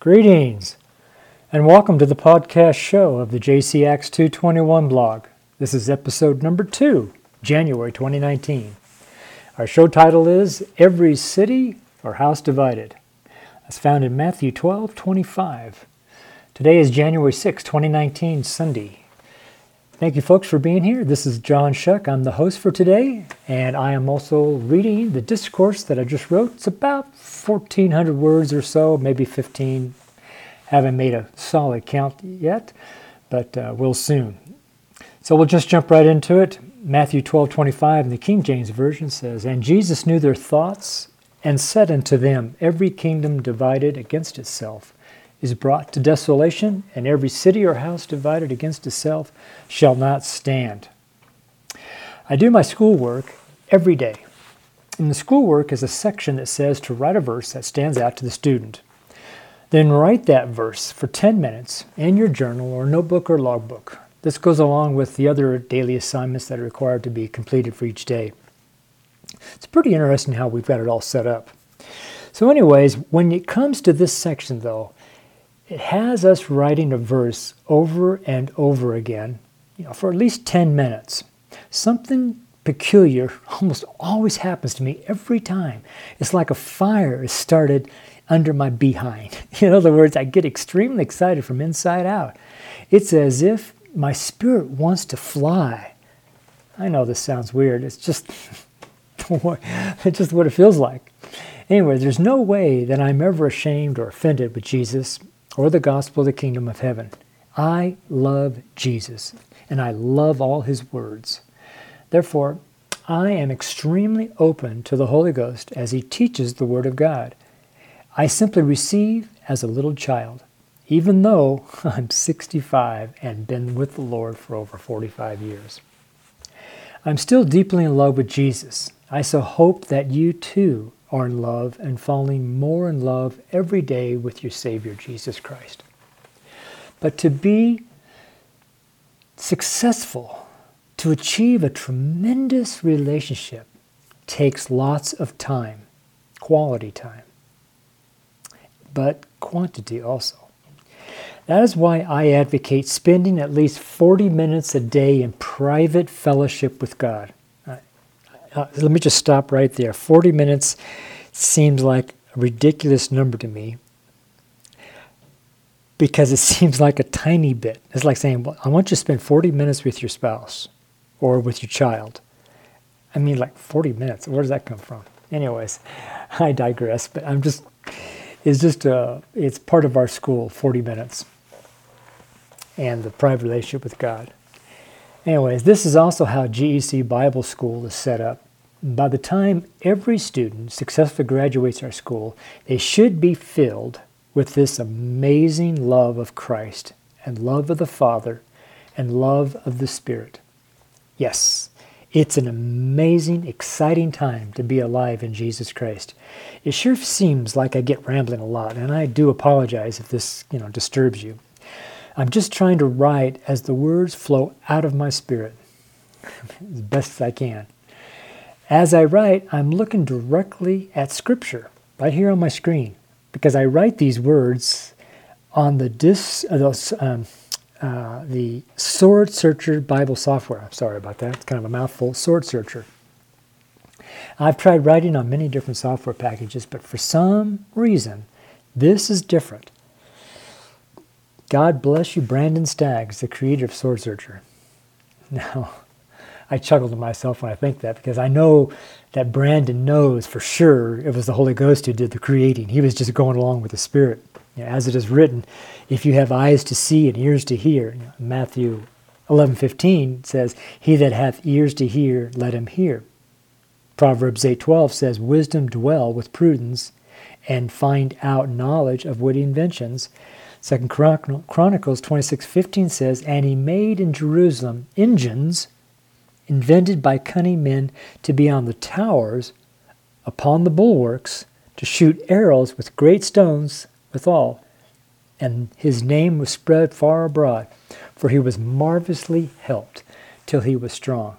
Greetings, and welcome to the podcast show of the JC Acts 221 blog. This is episode number two, January 2019. Our show title is Every City or House Divided. That's found in Matthew 12 25. Today is January 6, 2019, Sunday. Thank you, folks, for being here. This is John Shuck. I'm the host for today, and I am also reading the discourse that I just wrote. It's about 1,400 words or so, maybe 15. Haven't made a solid count yet, but uh, we'll soon. So we'll just jump right into it. Matthew 12 25 in the King James Version says, And Jesus knew their thoughts and said unto them, Every kingdom divided against itself is brought to desolation, and every city or house divided against itself shall not stand. I do my schoolwork every day. In the schoolwork is a section that says to write a verse that stands out to the student. Then write that verse for 10 minutes in your journal or notebook or logbook. This goes along with the other daily assignments that are required to be completed for each day. It's pretty interesting how we've got it all set up. So, anyways, when it comes to this section, though, it has us writing a verse over and over again, you know, for at least 10 minutes. Something peculiar almost always happens to me every time. It's like a fire is started under my behind. In other words, I get extremely excited from inside out. It's as if my spirit wants to fly. I know this sounds weird. It's just it's just what it feels like. Anyway, there's no way that I'm ever ashamed or offended with Jesus or the gospel of the kingdom of heaven. I love Jesus and I love all his words. Therefore, I am extremely open to the Holy Ghost as he teaches the Word of God. I simply receive as a little child, even though I'm 65 and been with the Lord for over 45 years. I'm still deeply in love with Jesus. I so hope that you too are in love and falling more in love every day with your Savior, Jesus Christ. But to be successful, to achieve a tremendous relationship, takes lots of time, quality time, but quantity also. That is why I advocate spending at least 40 minutes a day in private fellowship with God uh, let me just stop right there. 40 minutes seems like a ridiculous number to me because it seems like a tiny bit. It's like saying, well, I want you to spend 40 minutes with your spouse or with your child. I mean, like 40 minutes. Where does that come from? Anyways, I digress, but I'm just, it's just, a, it's part of our school, 40 minutes, and the private relationship with God. Anyways, this is also how GEC Bible School is set up. By the time every student successfully graduates our school, they should be filled with this amazing love of Christ and love of the Father and love of the Spirit. Yes, it's an amazing, exciting time to be alive in Jesus Christ. It sure seems like I get rambling a lot, and I do apologize if this, you know, disturbs you. I'm just trying to write as the words flow out of my spirit as best as I can. As I write, I'm looking directly at Scripture right here on my screen because I write these words on the dis, uh, um, uh, the Sword Searcher Bible software. I'm sorry about that. It's kind of a mouthful. Sword Searcher. I've tried writing on many different software packages, but for some reason, this is different. God bless you, Brandon Staggs, the creator of Sword Searcher. Now, I chuckle to myself when I think that because I know that Brandon knows for sure it was the Holy Ghost who did the creating. He was just going along with the Spirit. You know, as it is written, if you have eyes to see and ears to hear, you know, Matthew 11:15 says, "He that hath ears to hear, let him hear." Proverbs 8:12 says, "Wisdom dwell with prudence, and find out knowledge of witty inventions." Second Chronicles 26:15 says, "And he made in Jerusalem engines invented by cunning men to be on the towers, upon the bulwarks, to shoot arrows with great stones withal. And his name was spread far abroad, for he was marvelously helped till he was strong.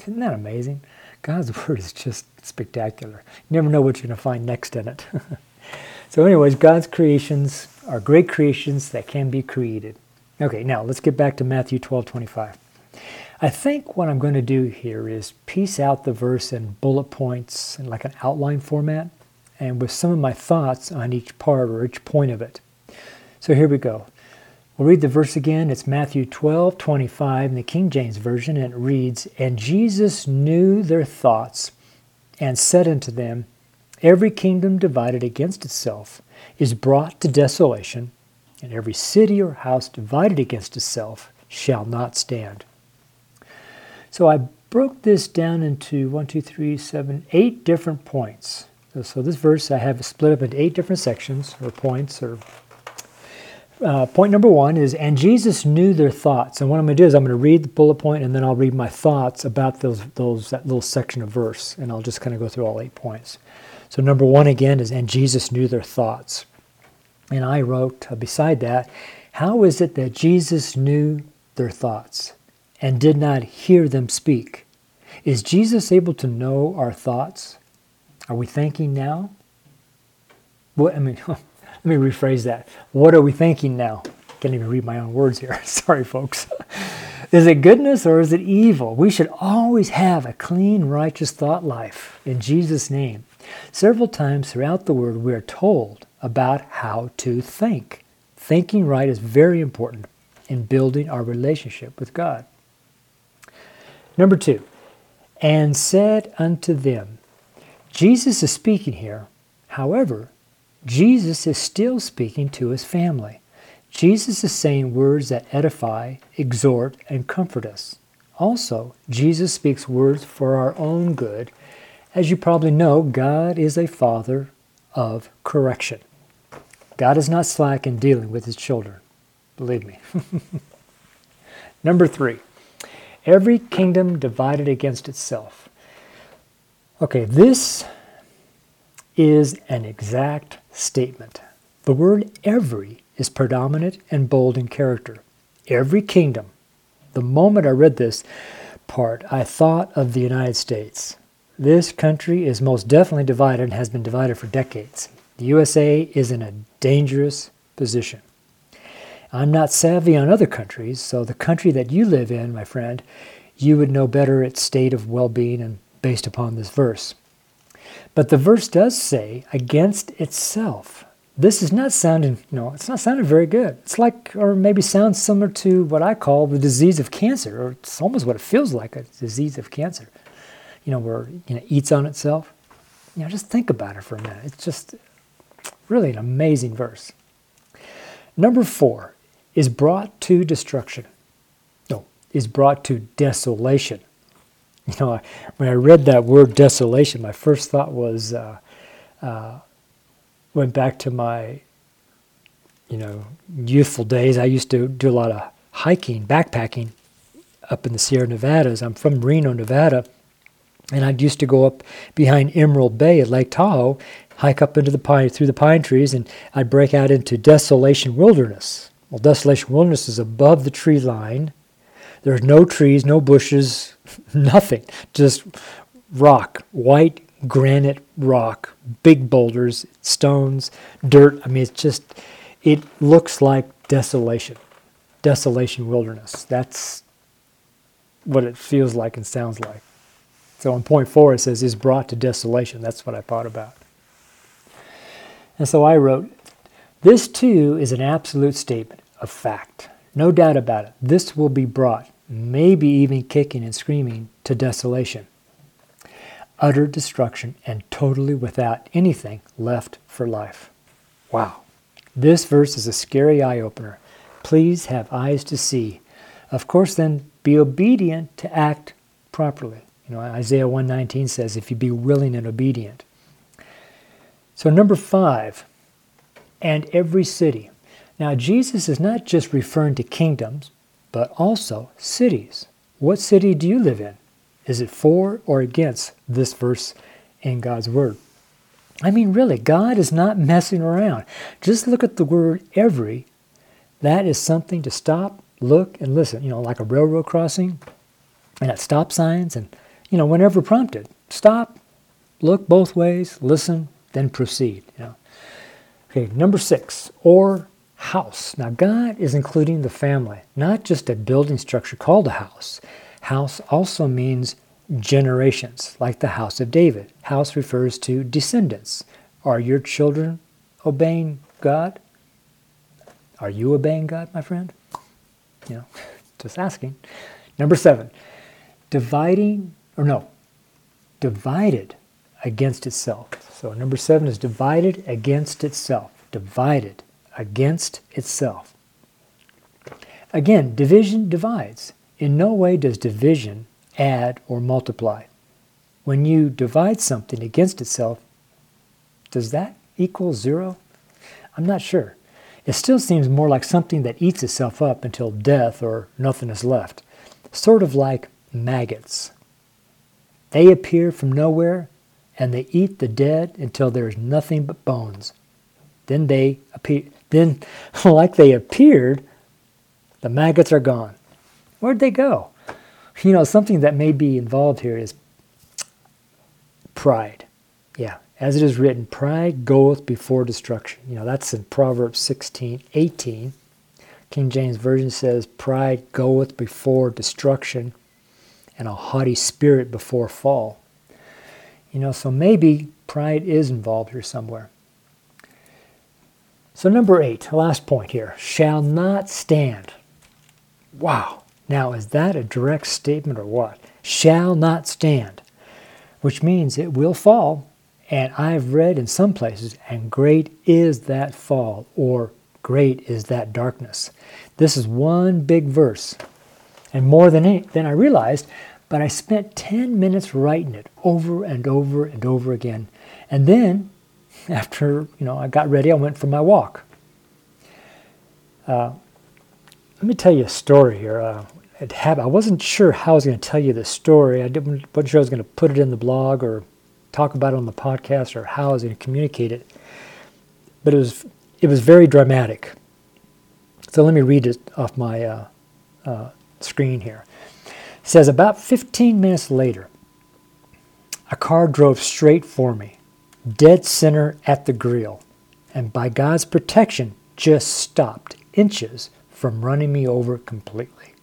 Isn't that amazing? God's word is just spectacular. You never know what you're going to find next in it. so, anyways, God's creations are great creations that can be created. Okay, now let's get back to Matthew 12 25. I think what I'm going to do here is piece out the verse in bullet points in like an outline format and with some of my thoughts on each part or each point of it. So here we go. We'll read the verse again. It's Matthew 12, 25 in the King James Version, and it reads And Jesus knew their thoughts and said unto them, Every kingdom divided against itself is brought to desolation, and every city or house divided against itself shall not stand. So I broke this down into one, two, three, seven, eight different points. So this verse I have split up into eight different sections or points. Or uh, point number one is, and Jesus knew their thoughts. And what I'm going to do is I'm going to read the bullet point, and then I'll read my thoughts about those those that little section of verse, and I'll just kind of go through all eight points. So number one again is, and Jesus knew their thoughts. And I wrote uh, beside that, how is it that Jesus knew their thoughts? and did not hear them speak. Is Jesus able to know our thoughts? Are we thinking now? What, I mean, let me rephrase that. What are we thinking now? Can't even read my own words here. Sorry, folks. is it goodness or is it evil? We should always have a clean, righteous thought life in Jesus' name. Several times throughout the Word, we are told about how to think. Thinking right is very important in building our relationship with God. Number two, and said unto them. Jesus is speaking here. However, Jesus is still speaking to his family. Jesus is saying words that edify, exhort, and comfort us. Also, Jesus speaks words for our own good. As you probably know, God is a father of correction. God is not slack in dealing with his children. Believe me. Number three, Every kingdom divided against itself. Okay, this is an exact statement. The word every is predominant and bold in character. Every kingdom. The moment I read this part, I thought of the United States. This country is most definitely divided and has been divided for decades. The USA is in a dangerous position. I'm not savvy on other countries, so the country that you live in, my friend, you would know better its state of well being and based upon this verse. But the verse does say, against itself. This is not sounding, no, it's not sounding very good. It's like, or maybe sounds similar to what I call the disease of cancer, or it's almost what it feels like a disease of cancer. You know, where you know, eats on itself. You know, just think about it for a minute. It's just really an amazing verse. Number four, is brought to destruction. No, is brought to desolation. You know, when I read that word desolation, my first thought was, uh, uh, went back to my, you know, youthful days. I used to do a lot of hiking, backpacking up in the Sierra Nevadas. I'm from Reno, Nevada. And I used to go up behind Emerald Bay at Lake Tahoe, hike up into the pine through the pine trees, and I'd break out into desolation wilderness. Well, Desolation Wilderness is above the tree line. There's no trees, no bushes, nothing. Just rock, white granite rock, big boulders, stones, dirt. I mean, it's just, it looks like desolation. Desolation wilderness. That's what it feels like and sounds like. So in point four, it says, is brought to desolation. That's what I thought about. And so I wrote, this too is an absolute statement of fact. No doubt about it. This will be brought, maybe even kicking and screaming, to desolation. Utter destruction and totally without anything left for life. Wow. This verse is a scary eye opener. Please have eyes to see. Of course, then be obedient to act properly. You know, Isaiah 119 says, if you be willing and obedient. So, number five, and every city. Now, Jesus is not just referring to kingdoms, but also cities. What city do you live in? Is it for or against this verse in God's Word? I mean, really, God is not messing around. Just look at the word every. That is something to stop, look, and listen. You know, like a railroad crossing and at stop signs, and, you know, whenever prompted, stop, look both ways, listen, then proceed. You know. Okay, number six, or house. Now, God is including the family, not just a building structure called a house. House also means generations, like the house of David. House refers to descendants. Are your children obeying God? Are you obeying God, my friend? You know, just asking. Number seven, dividing, or no, divided against itself. So number seven is divided against itself. Divided against itself. Again, division divides. In no way does division add or multiply. When you divide something against itself, does that equal zero? I'm not sure. It still seems more like something that eats itself up until death or nothing is left. Sort of like maggots. They appear from nowhere and they eat the dead until there is nothing but bones. Then they appear then like they appeared, the maggots are gone. Where'd they go? You know, something that may be involved here is pride. Yeah, as it is written, pride goeth before destruction. You know, that's in Proverbs 16, 18. King James Version says, Pride goeth before destruction, and a haughty spirit before fall. You know, so maybe pride is involved here somewhere. So, number eight, last point here shall not stand. Wow. Now, is that a direct statement or what? Shall not stand, which means it will fall. And I've read in some places, and great is that fall, or great is that darkness. This is one big verse, and more than, any, than I realized, but I spent 10 minutes writing it over and over and over again. And then, after you know I got ready, I went for my walk. Uh, let me tell you a story here. Uh, it I wasn't sure how I was going to tell you the story. I didn't, wasn't sure I was going to put it in the blog or talk about it on the podcast or how I was going to communicate it. But it was it was very dramatic. So let me read it off my uh, uh, screen here. It says about 15 minutes later, a car drove straight for me, dead center at the grill, and by God's protection, just stopped inches from running me over completely.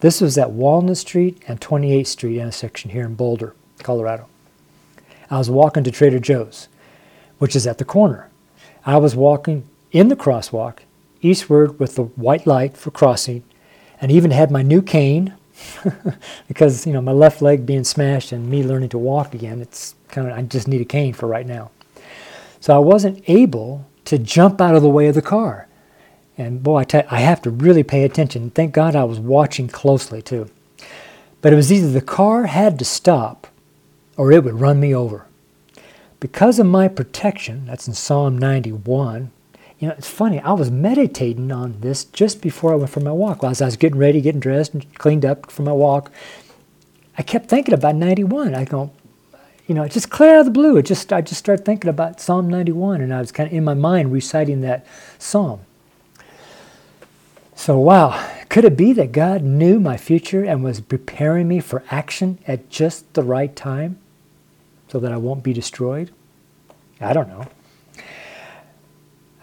This was at Walnut Street and 28th Street intersection here in Boulder, Colorado. I was walking to Trader Joe's, which is at the corner. I was walking in the crosswalk eastward with the white light for crossing and even had my new cane because you know my left leg being smashed and me learning to walk again it's kind of I just need a cane for right now. So I wasn't able to jump out of the way of the car. And boy, I, you, I have to really pay attention. Thank God I was watching closely too. But it was either the car had to stop or it would run me over. Because of my protection, that's in Psalm 91. You know, it's funny, I was meditating on this just before I went for my walk. As I was getting ready, getting dressed, and cleaned up for my walk, I kept thinking about 91. I go, you know, just clear out of the blue. It just I just started thinking about Psalm 91, and I was kind of in my mind reciting that psalm. So, wow, could it be that God knew my future and was preparing me for action at just the right time so that I won't be destroyed? I don't know.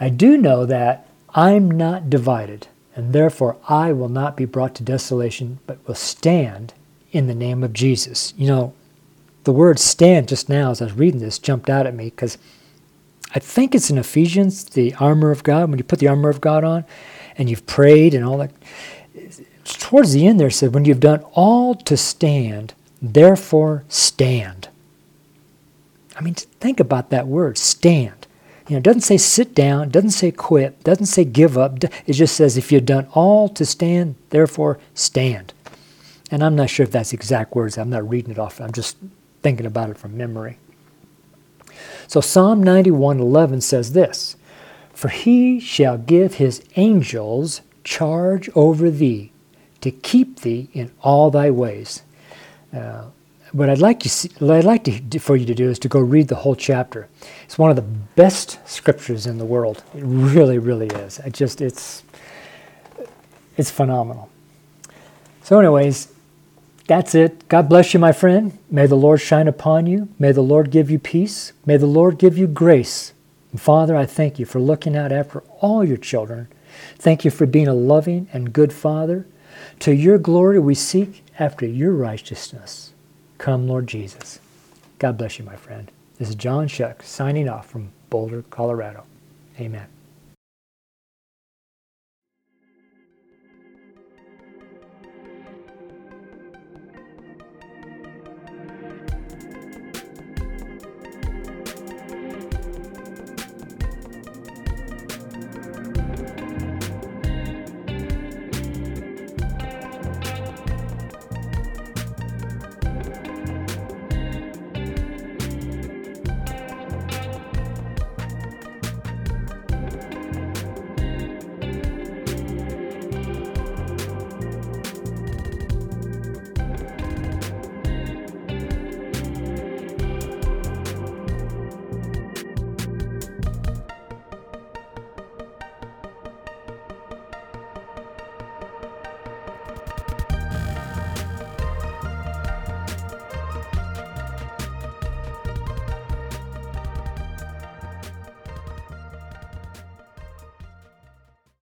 I do know that I'm not divided, and therefore I will not be brought to desolation, but will stand in the name of Jesus. You know, the word stand just now, as I was reading this, jumped out at me because I think it's in Ephesians, the armor of God, when you put the armor of God on and you've prayed and all that. Towards the end there said, when you've done all to stand, therefore stand. I mean, think about that word, stand. You know, it doesn't say sit down, doesn't say quit, doesn't say give up. It just says if you've done all to stand, therefore stand. And I'm not sure if that's exact words. I'm not reading it off. I'm just thinking about it from memory. So Psalm 91:11 says this, "For he shall give his angels charge over thee to keep thee in all thy ways." Uh, what I'd like to see, what I'd like to, for you to do is to go read the whole chapter. It's one of the best scriptures in the world. It really, really is. It just it's it's phenomenal. So, anyways, that's it. God bless you, my friend. May the Lord shine upon you. May the Lord give you peace. May the Lord give you grace. And Father, I thank you for looking out after all your children. Thank you for being a loving and good Father. To your glory we seek after your righteousness. Come, Lord Jesus. God bless you, my friend. This is John Shuck signing off from Boulder, Colorado. Amen.